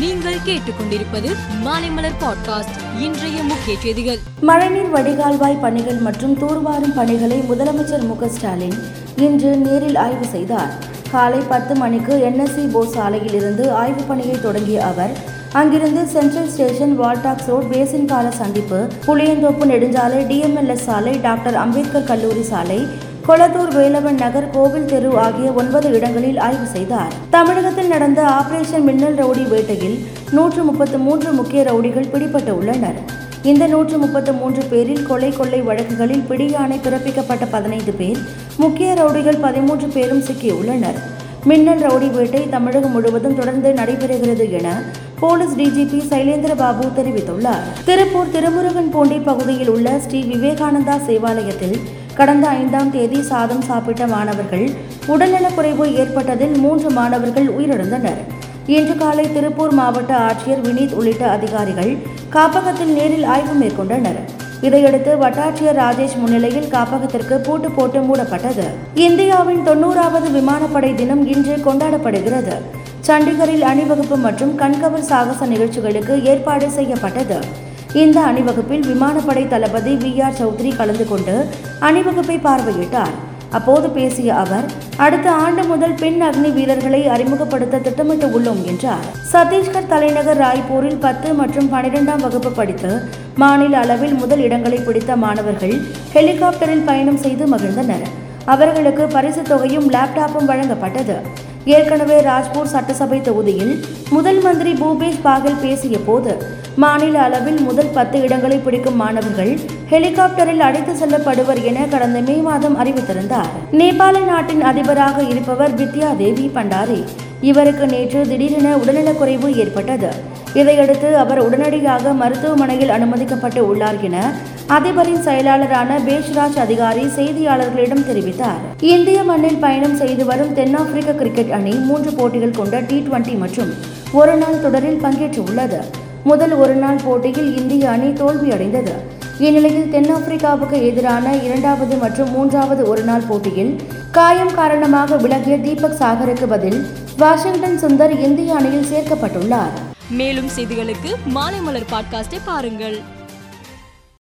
நீங்கள் கேட்டுக்கொண்டிருப்பது மாலைமலர் பாட்காஸ்ட் இன்றைய முக்கிய செய்திகள். மழைநீர் வடிகால்வாய் பணிகள் மற்றும் தூர்வாரும் பணிகளை முதலமைச்சர் மு ஸ்டாலின் இன்று நேரில் ஆய்வு செய்தார். காலை பத்து மணிக்கு என்எஸ்சி போஸ் சாலையில் இருந்து ஆய்வுப் பணியை தொடங்கிய அவர் அங்கிருந்து central station wall tax road பேசின்கால சந்திப்பு புளியந்தோப்பு நெடுஞ்சாலை டிஎம்எல்எஸ் சாலை டாக்டர் அம்பேத்கர் கல்லூரி சாலை கொளத்தூர் வேலவன் நகர் கோவில் தெரு ஆகிய ஒன்பது இடங்களில் ஆய்வு செய்தார். தமிழகத்தில் நடந்த ஆபரேஷன் மின்னல் ரவுடி வேட்டையில் நூற்று முப்பத்து மூன்று முக்கிய ரவுடிகள் பிடிபட்டு உள்ளனர். இந்த நூற்று முப்பத்து மூன்று பேரில் கொலை கொள்ளை வழக்குகளில் பிடியாணை பிறப்பிக்கப்பட்ட பதினைந்து பேர் முக்கிய ரவுடிகள் பதிமூன்று பேரும் சிக்கியுள்ளனர். மின்னல் ரவுடி வேட்டை தமிழகம் முழுவதும் தொடர்ந்து நடைபெறுகிறது என போலீஸ் டிஜிபி சைலேந்திர பாபு தெரிவித்துள்ளார். திருப்பூர் திருமுருகன் பூண்டி பகுதியில் உள்ள ஸ்ரீ விவேகானந்தா சேவாலயத்தில் கடந்த ஐந்தாம் தேதி சாதம் சாப்பிட்ட மாணவர்கள் உடல்நலக்குறைவு ஏற்பட்டதில் மூன்று மாணவர்கள் உயிரிழந்தனர். இன்று காலை திருப்பூர் மாவட்ட ஆட்சியர் வினீத் உள்ளிட்ட அதிகாரிகள் காப்பகத்தில் நேரில் ஆய்வு மேற்கொண்டனர். இதையடுத்து வட்டாட்சியர் ராஜேஷ் முன்னிலையில் காப்பகத்திற்கு பூட்டு போட்டு மூடப்பட்டது. இந்தியாவின் தொண்ணூறாவது விமானப்படை தினம் இன்று கொண்டாடப்படுகிறது. சண்டிகரில் அணிவகுப்பு மற்றும் கண்கவர் சாகச நிகழ்ச்சிகளுக்கு ஏற்பாடு செய்யப்பட்டது. இந்த அணிவகுப்பில் விமானப்படை தளபதி வி ஆர் சௌத்ரி கலந்து கொண்டு அணிவகுப்பை பார்வையிட்டார். அப்போது பேசிய அவர் அடுத்த ஆண்டு முதல் பெண் அக்னி வீரர்களை அறிமுகப்படுத்த திட்டமிட்டு உள்ளோம் என்றார். சத்தீஸ்கர் தலைநகர் ராய்ப்பூரில் பத்து மற்றும் பனிரெண்டாம் வகுப்பு படித்து மாநில அளவில் முதல் இடங்களை பிடித்த மாணவர்கள் ஹெலிகாப்டரில் பயணம் செய்து மகிழ்ந்தனர். அவர்களுக்கு பரிசு தொகையும் லேப்டாப்பும் வழங்கப்பட்டது. ஏற்கனவே ராஜ்பூர் சட்டசபை தொகுதியில் முதல் மந்திரி பூபேஷ் பாகல் பேசிய போது மாநில அளவில் முதல் பத்து இடங்களை பிடிக்கும் மாணவர்கள் ஹெலிகாப்டரில் அழைத்து செல்லப்படுவர் என கடந்த மே மாதம் அறிவித்திருந்தார். நேபாள நாட்டின் அதிபராக இருப்பவர் வித்யா தேவி பண்டாரி. இவருக்கு நேற்று திடீரென உடல்நலக்குறைவு ஏற்பட்டது. இதையடுத்து அவர் உடனடியாக மருத்துவமனையில் அனுமதிக்கப்பட்டு உள்ளார் என அதிபரின் செயலாளரான பேஷ்ராஜ் அதிகாரி செய்தியாளர்களிடம் தெரிவித்தார். இந்திய மண்ணில் பயணம் செய்து வரும் தென்னாப்பிரிக்க கிரிக்கெட் அணி மூன்று போட்டிகள் கொண்ட டி டுவெண்டி மற்றும் ஒருநாள் தொடரில் பங்கேற்றுள்ளது முதல் ஒருநாள் போட்டியில் இந்திய அணி தோல்வியடைந்தது. இந்நிலையில் தென்னாப்பிரிக்காவுக்கு எதிரான இரண்டாவது மற்றும் மூன்றாவது ஒருநாள் போட்டியில் காயம் காரணமாக விலகிய தீபக் சாகருக்கு பதில் வாஷிங்டன் சுந்தர் இந்திய அணியில் சேர்க்கப்பட்டுள்ளார். மேலும் செய்திகளுக்கு மாலைமலர் பாட்காஸ்டை பாருங்கள்.